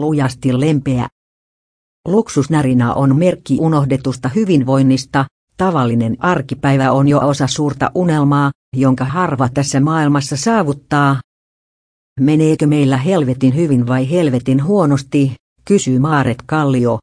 lujasti lempeä. Luksusnärina on merkki unohdetusta hyvinvoinnista, tavallinen arkipäivä on jo osa suurta unelmaa, jonka harva tässä maailmassa saavuttaa. Meneekö meillä helvetin hyvin vai helvetin huonosti, kysyy Maaret Kallio,